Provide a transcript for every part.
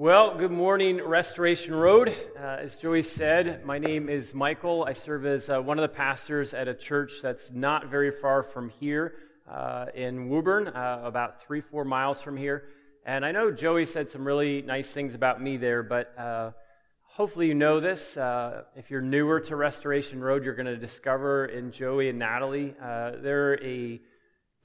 Well, good morning, Restoration Road. Uh, as Joey said, my name is Michael. I serve as uh, one of the pastors at a church that's not very far from here uh, in Woburn, uh, about three, four miles from here. And I know Joey said some really nice things about me there, but uh, hopefully you know this. Uh, if you're newer to Restoration Road, you're going to discover in Joey and Natalie, they're a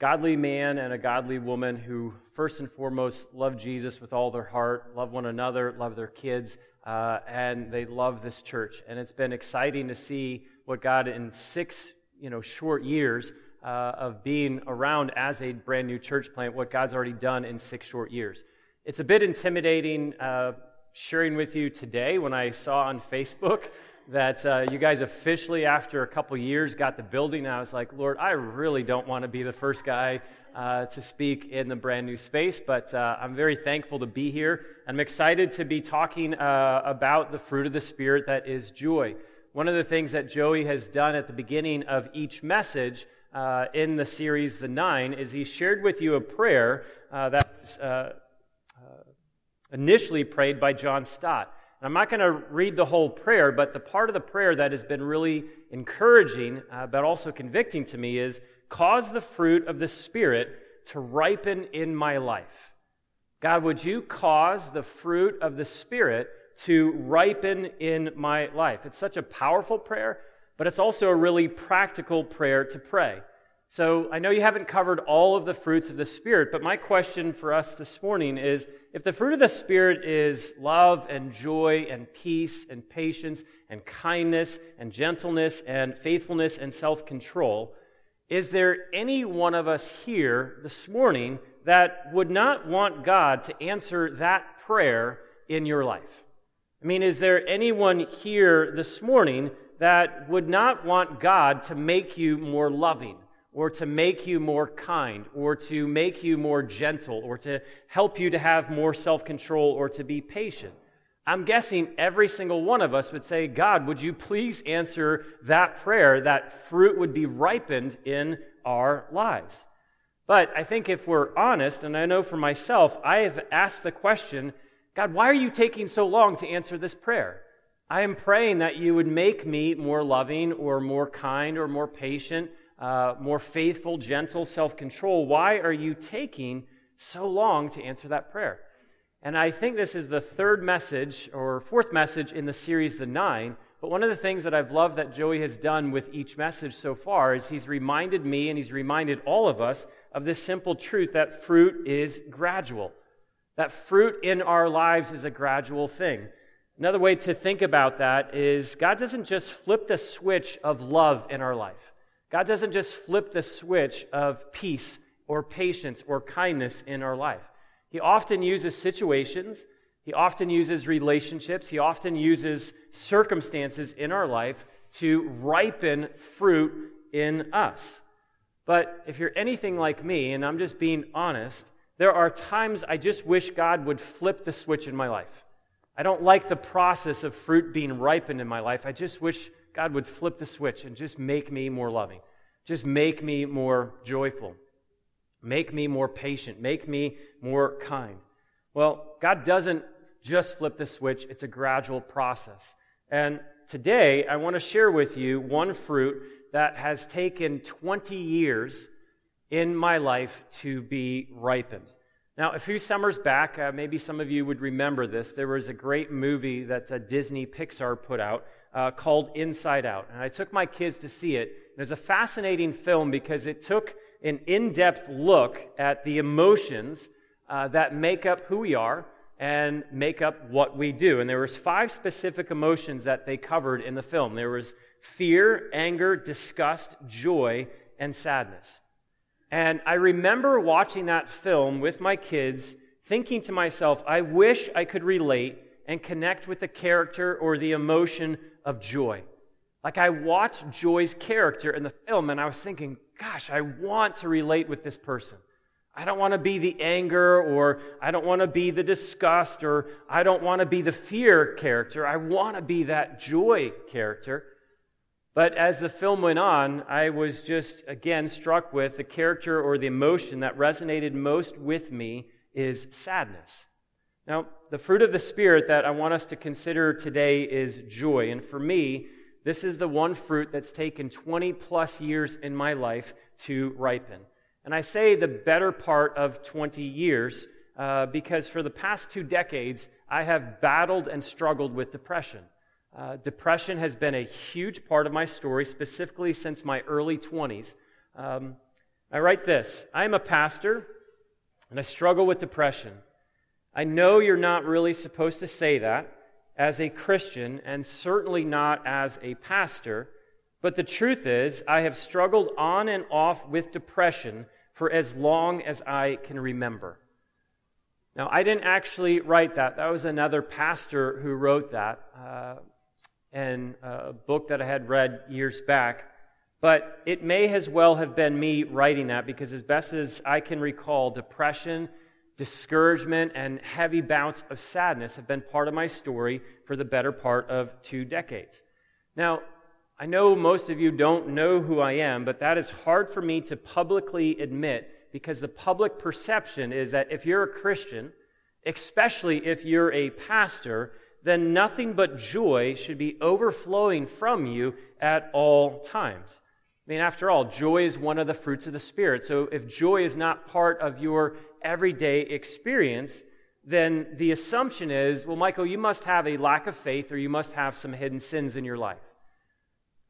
godly man and a godly woman who, first and foremost, love Jesus with all their heart, love one another, love their kids, uh, and they love this church. And it's been exciting to see what God, in six you know, short years uh, of being around as a brand new church plant, what God's already done in six short years. It's a bit intimidating uh, sharing with you today when I saw on Facebook that uh, you guys officially, after a couple years, got the building. I was like, Lord, I really don't want to be the first guy uh, to speak in the brand new space, but uh, I'm very thankful to be here. I'm excited to be talking uh, about the fruit of the Spirit that is joy. One of the things that Joey has done at the beginning of each message uh, in the series, The Nine, is he shared with you a prayer uh, that was initially prayed by John Stott. I'm not going to read the whole prayer, but the part of the prayer that has been really encouraging, uh, but also convicting to me is cause the fruit of the Spirit to ripen in my life. God, would you cause the fruit of the Spirit to ripen in my life? It's such a powerful prayer, but it's also a really practical prayer to pray. So I know you haven't covered all of the fruits of the Spirit, but my question for us this morning is if the fruit of the Spirit is love and joy and peace and patience and kindness and gentleness and faithfulness and self control, is there any one of us here this morning that would not want God to answer that prayer in your life? I mean, is there anyone here this morning that would not want God to make you more loving? Or to make you more kind, or to make you more gentle, or to help you to have more self control, or to be patient. I'm guessing every single one of us would say, God, would you please answer that prayer that fruit would be ripened in our lives? But I think if we're honest, and I know for myself, I have asked the question, God, why are you taking so long to answer this prayer? I am praying that you would make me more loving or more kind or more patient uh, more faithful, gentle self control. Why are you taking so long to answer that prayer? And I think this is the third message or fourth message in the series, The Nine. But one of the things that I've loved that Joey has done with each message so far is he's reminded me and he's reminded all of us of this simple truth that fruit is gradual. That fruit in our lives is a gradual thing. Another way to think about that is God doesn't just flip the switch of love in our life. God doesn't just flip the switch of peace or patience or kindness in our life. He often uses situations, he often uses relationships, he often uses circumstances in our life to ripen fruit in us. But if you're anything like me, and I'm just being honest, there are times I just wish God would flip the switch in my life. I don't like the process of fruit being ripened in my life. I just wish God would flip the switch and just make me more loving. Just make me more joyful. Make me more patient. Make me more kind. Well, God doesn't just flip the switch, it's a gradual process. And today, I want to share with you one fruit that has taken 20 years in my life to be ripened. Now, a few summers back, uh, maybe some of you would remember this. There was a great movie that uh, Disney Pixar put out uh, called Inside Out. And I took my kids to see it. It was a fascinating film because it took an in depth look at the emotions uh, that make up who we are and make up what we do. And there was five specific emotions that they covered in the film. There was fear, anger, disgust, joy, and sadness. And I remember watching that film with my kids, thinking to myself, I wish I could relate and connect with the character or the emotion of joy. Like I watched Joy's character in the film and I was thinking, gosh, I want to relate with this person. I don't want to be the anger or I don't want to be the disgust or I don't want to be the fear character. I want to be that joy character. But as the film went on, I was just again struck with the character or the emotion that resonated most with me is sadness. Now, the fruit of the Spirit that I want us to consider today is joy. And for me, this is the one fruit that's taken 20 plus years in my life to ripen. And I say the better part of 20 years uh, because for the past two decades, I have battled and struggled with depression. Uh, depression has been a huge part of my story, specifically since my early 20s. Um, I write this I'm a pastor, and I struggle with depression. I know you're not really supposed to say that as a Christian, and certainly not as a pastor, but the truth is, I have struggled on and off with depression for as long as I can remember. Now, I didn't actually write that. That was another pastor who wrote that uh, in a book that I had read years back. But it may as well have been me writing that because, as best as I can recall, depression, discouragement, and heavy bouts of sadness have been part of my story for the better part of two decades. Now, I know most of you don't know who I am, but that is hard for me to publicly admit because the public perception is that if you're a Christian, especially if you're a pastor, then nothing but joy should be overflowing from you at all times. I mean, after all, joy is one of the fruits of the Spirit. So if joy is not part of your everyday experience, then the assumption is, well, Michael, you must have a lack of faith or you must have some hidden sins in your life.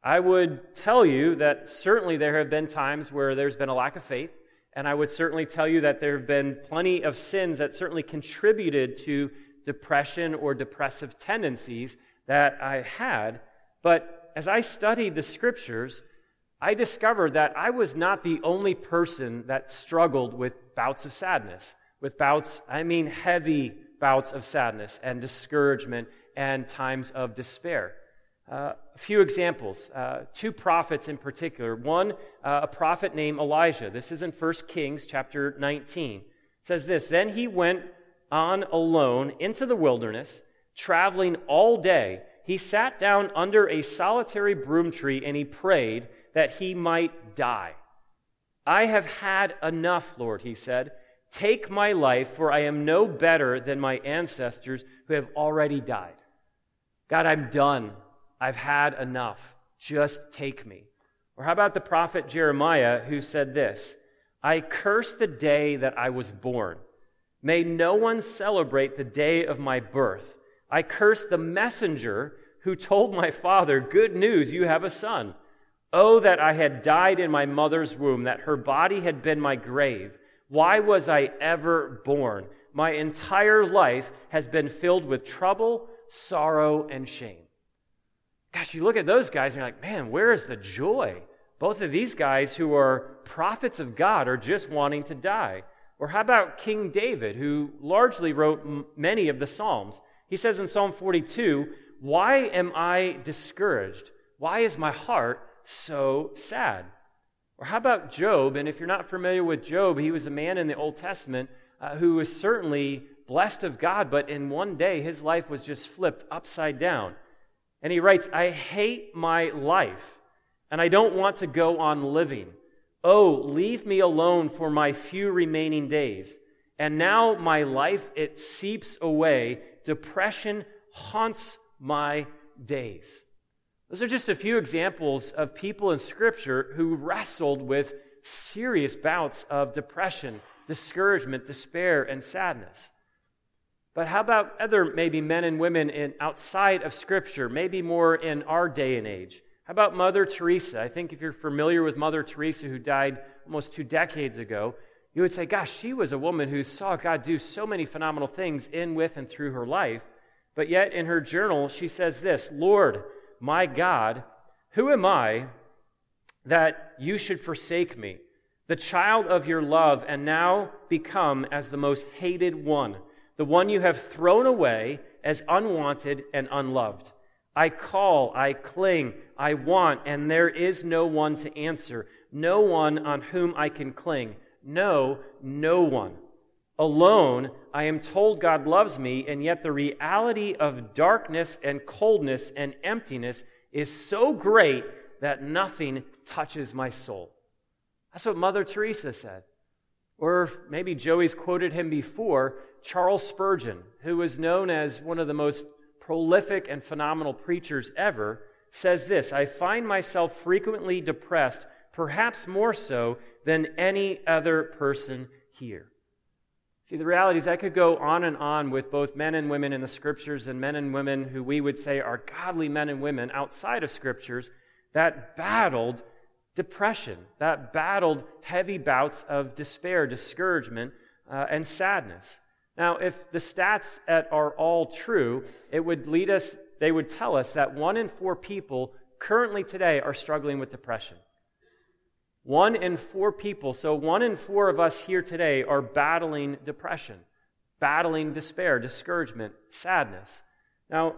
I would tell you that certainly there have been times where there's been a lack of faith. And I would certainly tell you that there have been plenty of sins that certainly contributed to depression or depressive tendencies that I had. But as I studied the scriptures, I discovered that I was not the only person that struggled with bouts of sadness. With bouts, I mean heavy bouts of sadness and discouragement and times of despair. Uh, a few examples, uh, two prophets in particular. One, uh, a prophet named Elijah. This is in 1 Kings chapter 19. It says this Then he went on alone into the wilderness, traveling all day. He sat down under a solitary broom tree and he prayed that he might die. I have had enough, Lord, he said. Take my life, for I am no better than my ancestors who have already died. God, I'm done. I've had enough. Just take me. Or how about the prophet Jeremiah who said this I curse the day that I was born. May no one celebrate the day of my birth. I curse the messenger who told my father, Good news, you have a son. Oh, that I had died in my mother's womb, that her body had been my grave. Why was I ever born? My entire life has been filled with trouble, sorrow, and shame. Gosh, you look at those guys and you're like, man, where is the joy? Both of these guys who are prophets of God are just wanting to die. Or how about King David, who largely wrote m- many of the Psalms? He says in Psalm 42, Why am I discouraged? Why is my heart so sad? Or how about Job? And if you're not familiar with Job, he was a man in the Old Testament uh, who was certainly blessed of God, but in one day his life was just flipped upside down. And he writes, I hate my life, and I don't want to go on living. Oh, leave me alone for my few remaining days. And now my life, it seeps away. Depression haunts my days. Those are just a few examples of people in Scripture who wrestled with serious bouts of depression, discouragement, despair, and sadness. But how about other maybe men and women in, outside of Scripture, maybe more in our day and age? How about Mother Teresa? I think if you're familiar with Mother Teresa, who died almost two decades ago, you would say, gosh, she was a woman who saw God do so many phenomenal things in, with, and through her life. But yet in her journal, she says this Lord, my God, who am I that you should forsake me, the child of your love, and now become as the most hated one? the one you have thrown away as unwanted and unloved. I call, I cling, I want, and there is no one to answer, no one on whom I can cling. No, no one. Alone, I am told God loves me, and yet the reality of darkness and coldness and emptiness is so great that nothing touches my soul. That's what Mother Teresa said. Or maybe Joey's quoted him before, Charles Spurgeon, who was known as one of the most prolific and phenomenal preachers ever, says this I find myself frequently depressed, perhaps more so than any other person here. See, the reality is, I could go on and on with both men and women in the scriptures and men and women who we would say are godly men and women outside of scriptures that battled depression, that battled heavy bouts of despair, discouragement, uh, and sadness. Now, if the stats are all true, it would lead us, they would tell us that one in four people currently today are struggling with depression. One in four people, so one in four of us here today are battling depression, battling despair, discouragement, sadness. Now,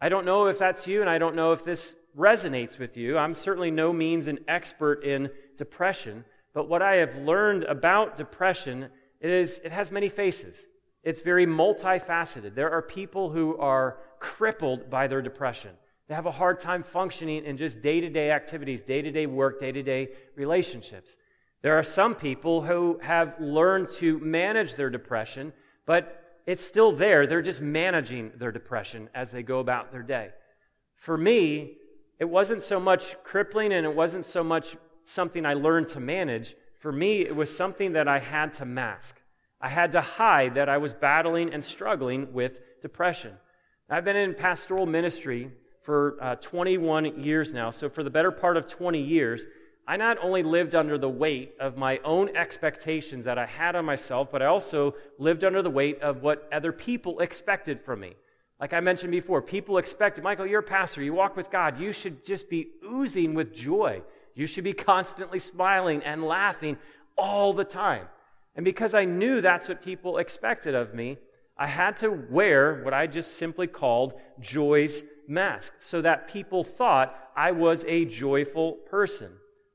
I don't know if that's you, and I don't know if this resonates with you. I'm certainly no means an expert in depression, but what I have learned about depression is it has many faces. It's very multifaceted. There are people who are crippled by their depression. They have a hard time functioning in just day to day activities, day to day work, day to day relationships. There are some people who have learned to manage their depression, but it's still there. They're just managing their depression as they go about their day. For me, it wasn't so much crippling and it wasn't so much something I learned to manage. For me, it was something that I had to mask. I had to hide that I was battling and struggling with depression. I've been in pastoral ministry for uh, 21 years now. So, for the better part of 20 years, I not only lived under the weight of my own expectations that I had on myself, but I also lived under the weight of what other people expected from me. Like I mentioned before, people expected, Michael, you're a pastor, you walk with God, you should just be oozing with joy. You should be constantly smiling and laughing all the time. And because I knew that's what people expected of me, I had to wear what I just simply called joy's mask so that people thought I was a joyful person.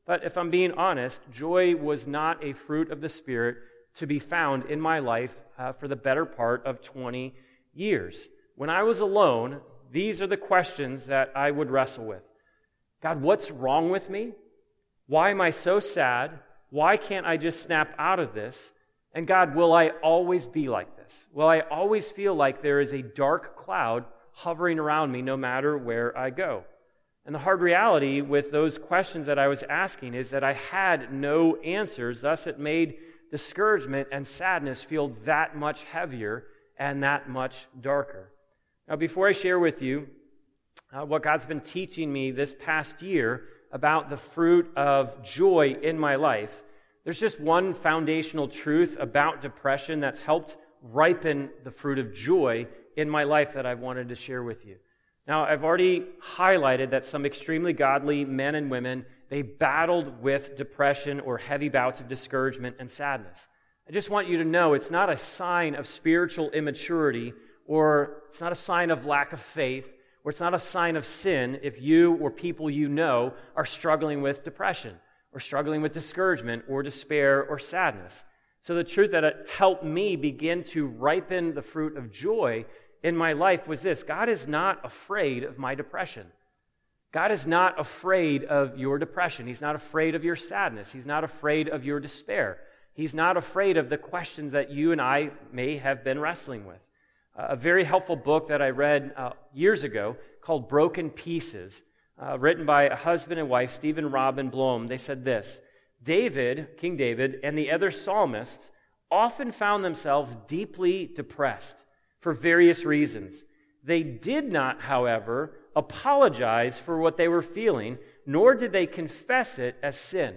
But if I'm being honest, joy was not a fruit of the Spirit to be found in my life uh, for the better part of 20 years. When I was alone, these are the questions that I would wrestle with God, what's wrong with me? Why am I so sad? Why can't I just snap out of this? And God, will I always be like this? Will I always feel like there is a dark cloud hovering around me no matter where I go? And the hard reality with those questions that I was asking is that I had no answers. Thus, it made discouragement and sadness feel that much heavier and that much darker. Now, before I share with you uh, what God's been teaching me this past year about the fruit of joy in my life, there's just one foundational truth about depression that's helped ripen the fruit of joy in my life that I wanted to share with you. Now, I've already highlighted that some extremely godly men and women, they battled with depression or heavy bouts of discouragement and sadness. I just want you to know it's not a sign of spiritual immaturity or it's not a sign of lack of faith or it's not a sign of sin if you or people you know are struggling with depression or struggling with discouragement or despair or sadness. So, the truth that it helped me begin to ripen the fruit of joy in my life was this God is not afraid of my depression. God is not afraid of your depression. He's not afraid of your sadness. He's not afraid of your despair. He's not afraid of the questions that you and I may have been wrestling with. Uh, a very helpful book that I read uh, years ago called Broken Pieces uh, written by a husband and wife, Stephen Robin Bloem, they said this David, King David, and the other psalmists often found themselves deeply depressed for various reasons. They did not, however, apologize for what they were feeling, nor did they confess it as sin.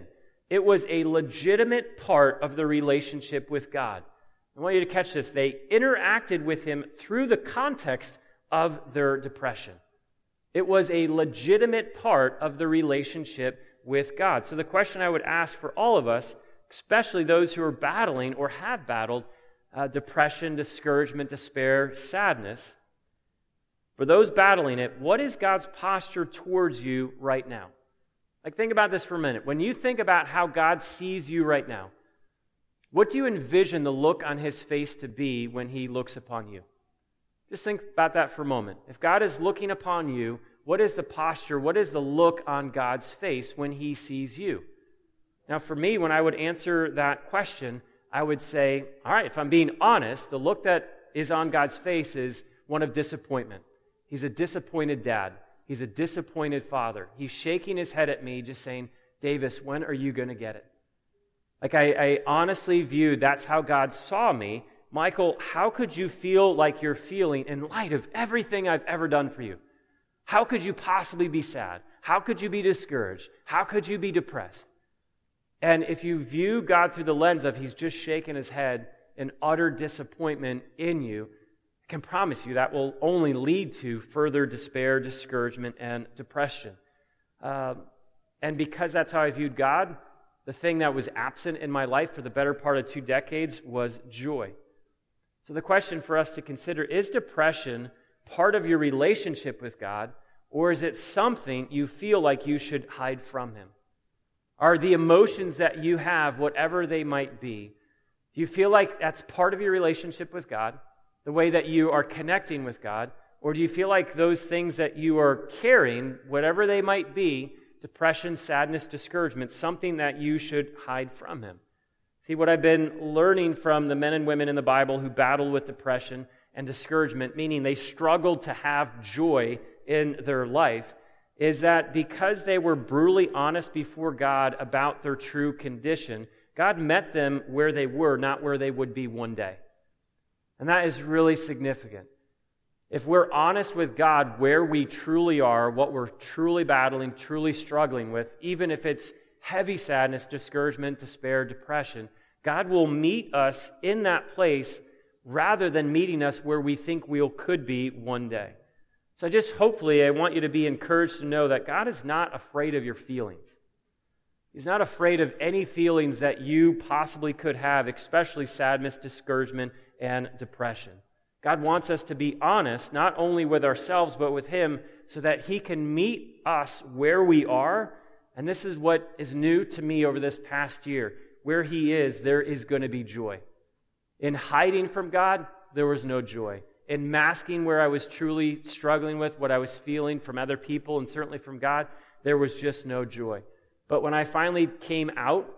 It was a legitimate part of the relationship with God. I want you to catch this. They interacted with him through the context of their depression. It was a legitimate part of the relationship with God. So the question I would ask for all of us, especially those who are battling or have battled uh, depression, discouragement, despair, sadness, for those battling it, what is God's posture towards you right now? Like, think about this for a minute. When you think about how God sees you right now, what do you envision the look on his face to be when he looks upon you? Just think about that for a moment. If God is looking upon you, what is the posture, what is the look on God's face when he sees you? Now, for me, when I would answer that question, I would say, all right, if I'm being honest, the look that is on God's face is one of disappointment. He's a disappointed dad. He's a disappointed father. He's shaking his head at me, just saying, Davis, when are you going to get it? Like, I, I honestly viewed that's how God saw me. Michael, how could you feel like you're feeling in light of everything I've ever done for you? How could you possibly be sad? How could you be discouraged? How could you be depressed? And if you view God through the lens of He's just shaking His head in utter disappointment in you, I can promise you that will only lead to further despair, discouragement, and depression. Uh, and because that's how I viewed God, the thing that was absent in my life for the better part of two decades was joy. So the question for us to consider is depression part of your relationship with God, or is it something you feel like you should hide from Him? Are the emotions that you have, whatever they might be, do you feel like that's part of your relationship with God? the way that you are connecting with God? Or do you feel like those things that you are carrying, whatever they might be, depression, sadness, discouragement, something that you should hide from Him? See, what I've been learning from the men and women in the Bible who battle with depression and discouragement, meaning they struggled to have joy in their life, is that because they were brutally honest before God about their true condition, God met them where they were, not where they would be one day. And that is really significant. If we're honest with God where we truly are, what we're truly battling, truly struggling with, even if it's heavy sadness, discouragement, despair, depression, God will meet us in that place rather than meeting us where we think we could be one day. So, just hopefully, I want you to be encouraged to know that God is not afraid of your feelings. He's not afraid of any feelings that you possibly could have, especially sadness, discouragement, and depression. God wants us to be honest, not only with ourselves, but with Him, so that He can meet us where we are. And this is what is new to me over this past year. Where He is, there is going to be joy. In hiding from God, there was no joy. In masking where I was truly struggling with what I was feeling from other people and certainly from God, there was just no joy. But when I finally came out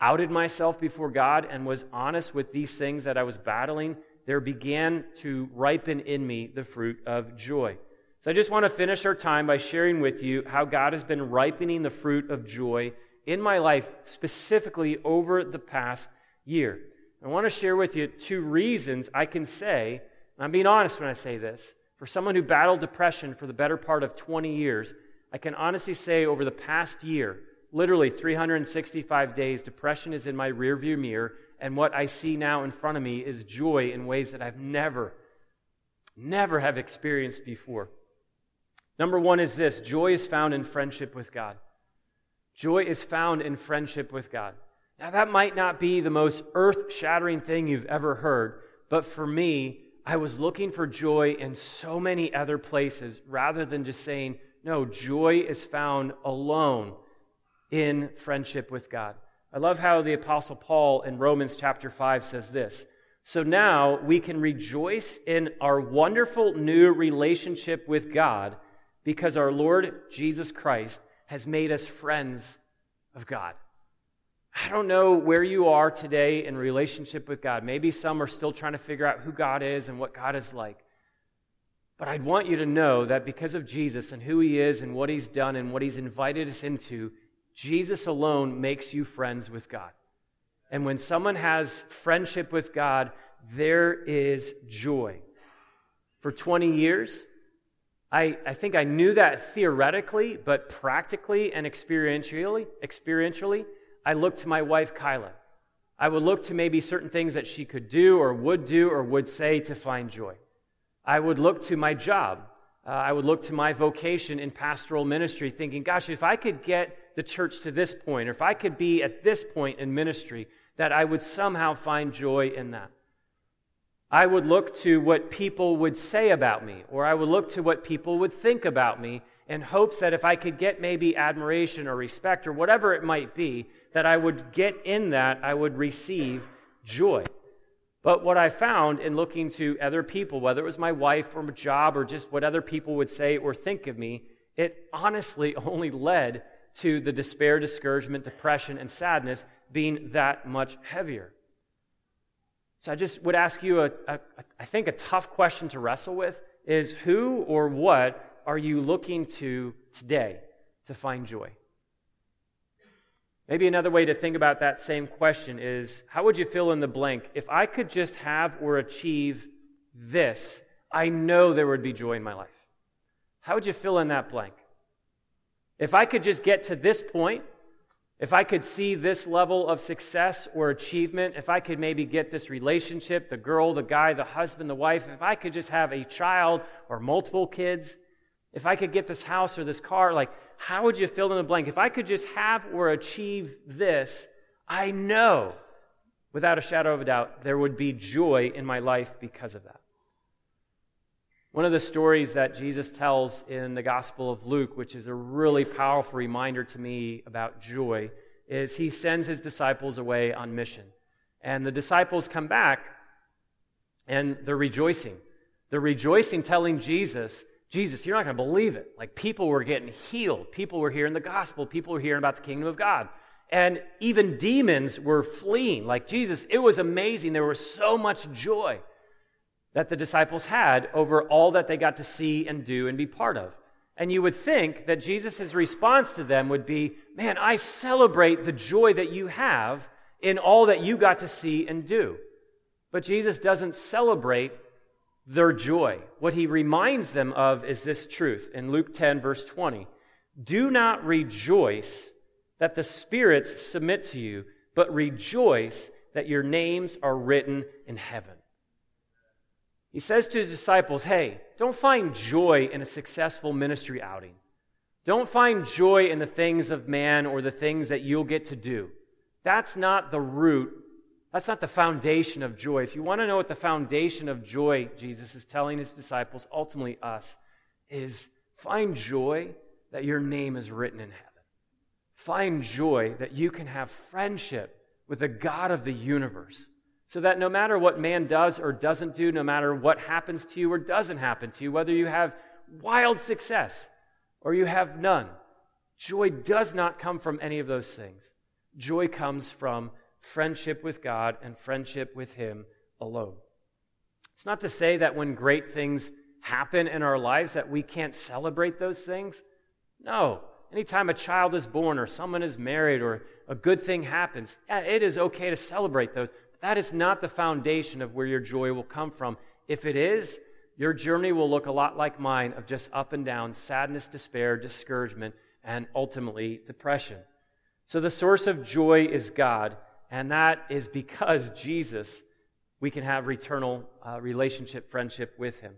outed myself before God and was honest with these things that I was battling, there began to ripen in me the fruit of joy. So I just want to finish our time by sharing with you how God has been ripening the fruit of joy in my life, specifically over the past year. I want to share with you two reasons I can say, I'm being honest when I say this, for someone who battled depression for the better part of 20 years, I can honestly say over the past year, literally 365 days, depression is in my rearview mirror, and what I see now in front of me is joy in ways that I've never, never have experienced before. Number one is this joy is found in friendship with God. Joy is found in friendship with God. Now, that might not be the most earth shattering thing you've ever heard, but for me, I was looking for joy in so many other places rather than just saying, no, joy is found alone in friendship with God. I love how the Apostle Paul in Romans chapter 5 says this. So now we can rejoice in our wonderful new relationship with God because our Lord Jesus Christ has made us friends of God. I don't know where you are today in relationship with God. Maybe some are still trying to figure out who God is and what God is like. But I'd want you to know that because of Jesus and who he is and what he's done and what he's invited us into, Jesus alone makes you friends with God. And when someone has friendship with God, there is joy. For 20 years, I, I think I knew that theoretically, but practically and experientially, experientially, I looked to my wife, Kyla. I would look to maybe certain things that she could do or would do or would say to find joy. I would look to my job. Uh, I would look to my vocation in pastoral ministry, thinking, gosh, if I could get the church to this point, or if I could be at this point in ministry, that I would somehow find joy in that. I would look to what people would say about me, or I would look to what people would think about me in hopes that if I could get maybe admiration or respect or whatever it might be, that I would get in that, I would receive joy. But what I found in looking to other people, whether it was my wife or my job or just what other people would say or think of me, it honestly only led to the despair, discouragement, depression, and sadness being that much heavier. So I just would ask you, a, a, I think, a tough question to wrestle with is who or what are you looking to today to find joy? Maybe another way to think about that same question is how would you fill in the blank? If I could just have or achieve this, I know there would be joy in my life. How would you fill in that blank? If I could just get to this point, if I could see this level of success or achievement, if I could maybe get this relationship, the girl, the guy, the husband, the wife, if I could just have a child or multiple kids, if I could get this house or this car, like, how would you fill in the blank? If I could just have or achieve this, I know without a shadow of a doubt there would be joy in my life because of that. One of the stories that Jesus tells in the Gospel of Luke, which is a really powerful reminder to me about joy, is he sends his disciples away on mission. And the disciples come back and they're rejoicing. They're rejoicing, telling Jesus, Jesus, you're not going to believe it. Like people were getting healed. People were hearing the gospel. People were hearing about the kingdom of God. And even demons were fleeing. Like Jesus, it was amazing. There was so much joy that the disciples had over all that they got to see and do and be part of. And you would think that Jesus' response to them would be, Man, I celebrate the joy that you have in all that you got to see and do. But Jesus doesn't celebrate their joy. What he reminds them of is this truth in Luke 10, verse 20 Do not rejoice that the spirits submit to you, but rejoice that your names are written in heaven. He says to his disciples, Hey, don't find joy in a successful ministry outing. Don't find joy in the things of man or the things that you'll get to do. That's not the root. That's not the foundation of joy. If you want to know what the foundation of joy, Jesus is telling his disciples, ultimately us, is find joy that your name is written in heaven. Find joy that you can have friendship with the God of the universe so that no matter what man does or doesn't do, no matter what happens to you or doesn't happen to you, whether you have wild success or you have none, joy does not come from any of those things. Joy comes from friendship with God and friendship with Him alone. It's not to say that when great things happen in our lives that we can't celebrate those things. No. Anytime a child is born or someone is married or a good thing happens, yeah, it is okay to celebrate those. But That is not the foundation of where your joy will come from. If it is, your journey will look a lot like mine of just up and down, sadness, despair, discouragement, and ultimately depression. So the source of joy is God, and that is because Jesus, we can have eternal uh, relationship, friendship with Him.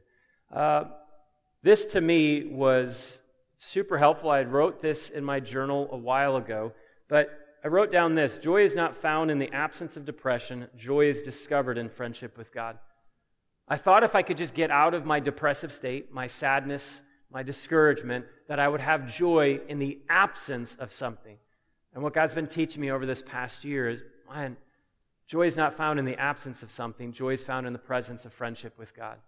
Uh, this to me was super helpful. I wrote this in my journal a while ago, but I wrote down this joy is not found in the absence of depression, joy is discovered in friendship with God. I thought if I could just get out of my depressive state, my sadness, my discouragement, that I would have joy in the absence of something. And what God's been teaching me over this past year is, man, joy is not found in the absence of something, joy is found in the presence of friendship with God.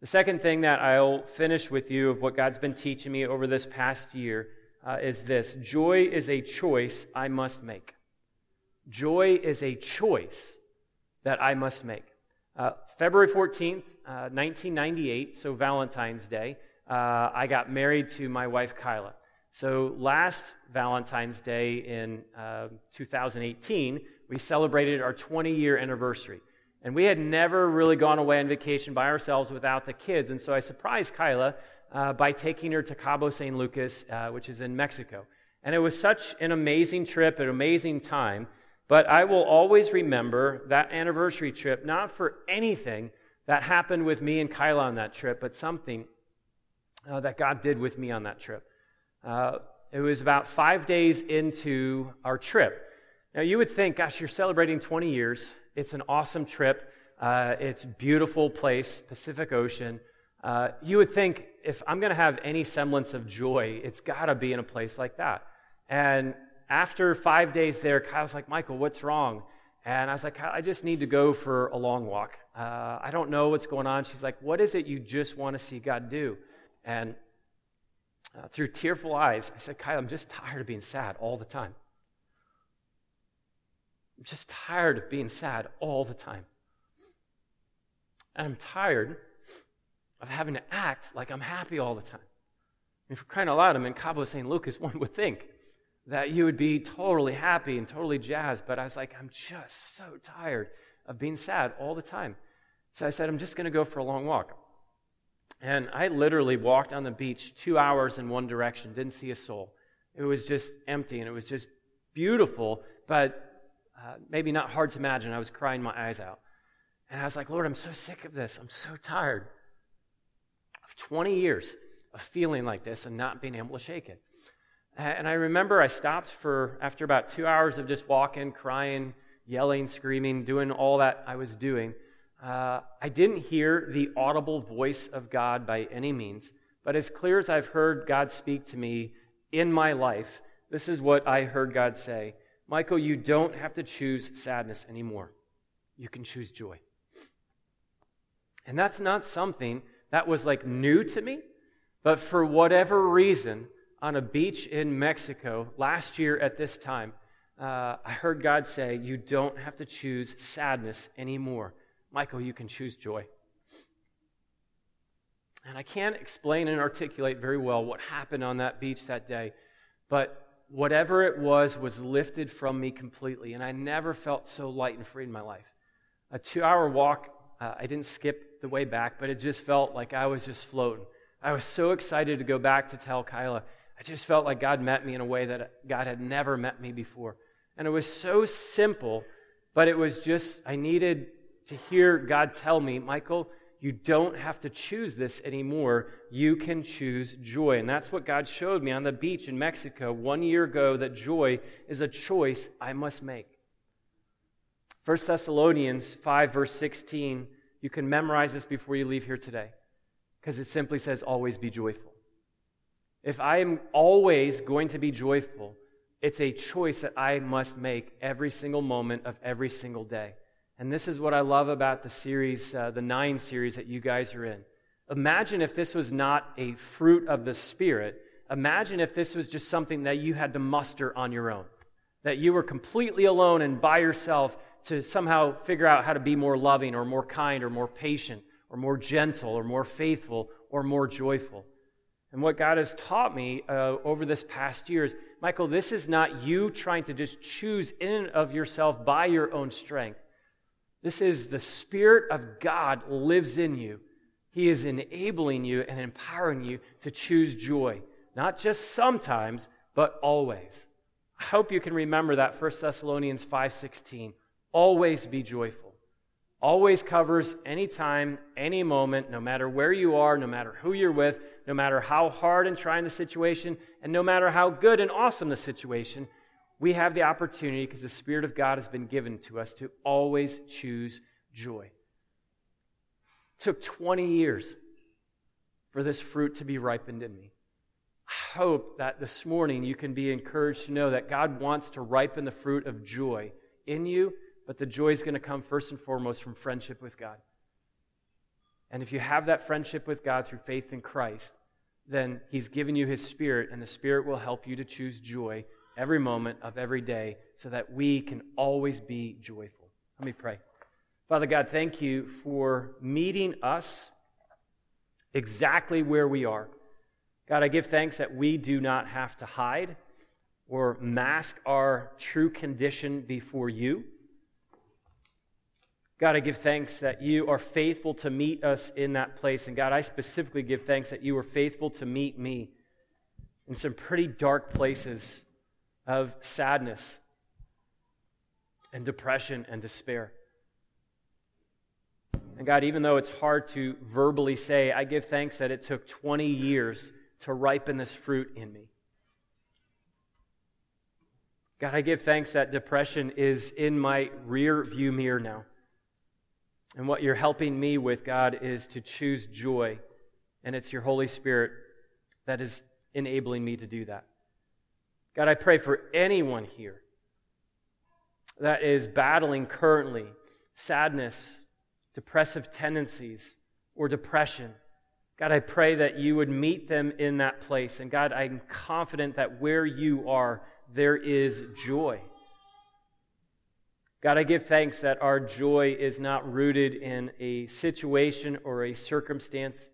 The second thing that I'll finish with you of what God's been teaching me over this past year uh, is this Joy is a choice I must make. Joy is a choice that I must make. Uh, February 14th, uh, 1998, so Valentine's Day, uh, I got married to my wife, Kyla. So last Valentine's Day in uh, 2018, we celebrated our 20 year anniversary. And we had never really gone away on vacation by ourselves without the kids. And so I surprised Kyla uh, by taking her to Cabo San Lucas, uh, which is in Mexico. And it was such an amazing trip, an amazing time. But I will always remember that anniversary trip, not for anything that happened with me and Kyla on that trip, but something uh, that God did with me on that trip. Uh, it was about five days into our trip. Now, you would think, gosh, you're celebrating 20 years. It's an awesome trip. Uh, it's beautiful place, Pacific Ocean. Uh, you would think if I'm going to have any semblance of joy, it's got to be in a place like that. And after five days there, Kyla's like, Michael, what's wrong? And I was like, I just need to go for a long walk. Uh, I don't know what's going on. She's like, What is it you just want to see God do? And uh, through tearful eyes, I said, Kyla, I'm just tired of being sad all the time. I'm just tired of being sad all the time. And I'm tired of having to act like I'm happy all the time. Mean, for crying out loud, I'm in Cabo San Lucas. One would think that you would be totally happy and totally jazzed, but I was like, I'm just so tired of being sad all the time. So I said, I'm just going to go for a long walk. And I literally walked on the beach two hours in one direction, didn't see a soul. It was just empty and it was just beautiful, but uh, maybe not hard to imagine. I was crying my eyes out. And I was like, Lord, I'm so sick of this. I'm so tired of 20 years of feeling like this and not being able to shake it. And I remember I stopped for, after about two hours of just walking, crying, yelling, screaming, doing all that I was doing. Uh, I didn't hear the audible voice of God by any means, but as clear as I've heard God speak to me in my life, this is what I heard God say Michael, you don't have to choose sadness anymore. You can choose joy. And that's not something that was like new to me, but for whatever reason, on a beach in Mexico last year at this time, uh, I heard God say, You don't have to choose sadness anymore. Michael, you can choose joy. And I can't explain and articulate very well what happened on that beach that day, but whatever it was was lifted from me completely, and I never felt so light and free in my life. A two hour walk, uh, I didn't skip the way back, but it just felt like I was just floating. I was so excited to go back to tell Kyla. I just felt like God met me in a way that God had never met me before. And it was so simple, but it was just, I needed to hear God tell me, Michael, you don't have to choose this anymore. You can choose joy. And that's what God showed me on the beach in Mexico one year ago that joy is a choice I must make. 1 Thessalonians 5, verse 16, you can memorize this before you leave here today because it simply says, always be joyful. If I am always going to be joyful, it's a choice that I must make every single moment of every single day. And this is what I love about the series, uh, the nine series that you guys are in. Imagine if this was not a fruit of the Spirit. Imagine if this was just something that you had to muster on your own. That you were completely alone and by yourself to somehow figure out how to be more loving or more kind or more patient or more gentle or more faithful or more joyful. And what God has taught me uh, over this past year is Michael, this is not you trying to just choose in and of yourself by your own strength. This is the Spirit of God lives in you. He is enabling you and empowering you to choose joy, not just sometimes, but always. I hope you can remember that 1 Thessalonians 5:16. Always be joyful. Always covers any time, any moment, no matter where you are, no matter who you're with, no matter how hard and trying the situation, and no matter how good and awesome the situation we have the opportunity, because the Spirit of God has been given to us, to always choose joy. It took 20 years for this fruit to be ripened in me. I hope that this morning you can be encouraged to know that God wants to ripen the fruit of joy in you, but the joy is going to come first and foremost from friendship with God. And if you have that friendship with God through faith in Christ, then He's given you His Spirit, and the Spirit will help you to choose joy every moment of every day so that we can always be joyful. Let me pray. Father God, thank you for meeting us exactly where we are. God, I give thanks that we do not have to hide or mask our true condition before you. God, I give thanks that you are faithful to meet us in that place. And God, I specifically give thanks that you were faithful to meet me in some pretty dark places of sadness and depression and despair. And God, even though it's hard to verbally say, I give thanks that it took 20 years to ripen this fruit in me. God, I give thanks that depression is in my rear view mirror now. And what you're helping me with, God, is to choose joy. And it's your Holy Spirit that is enabling me to do that. God, I pray for anyone here that is battling currently sadness, depressive tendencies, or depression. God, I pray that you would meet them in that place. And God, I'm confident that where you are, there is joy. God, I give thanks that our joy is not rooted in a situation or a circumstance.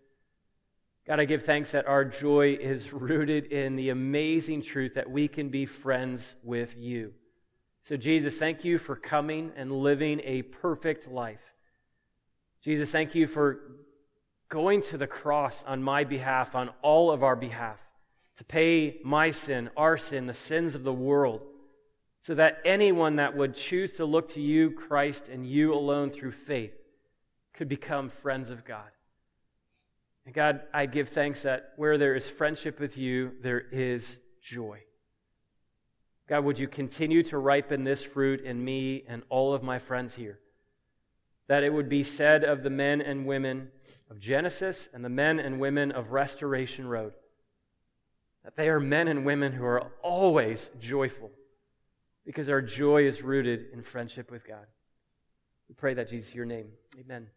God, I give thanks that our joy is rooted in the amazing truth that we can be friends with you. So, Jesus, thank you for coming and living a perfect life. Jesus, thank you for going to the cross on my behalf, on all of our behalf, to pay my sin, our sin, the sins of the world so that anyone that would choose to look to you, Christ, and you alone through faith could become friends of God. And God, I give thanks that where there is friendship with you, there is joy. God, would you continue to ripen this fruit in me and all of my friends here? That it would be said of the men and women of Genesis and the men and women of Restoration Road that they are men and women who are always joyful because our joy is rooted in friendship with God. We pray that, Jesus, your name. Amen.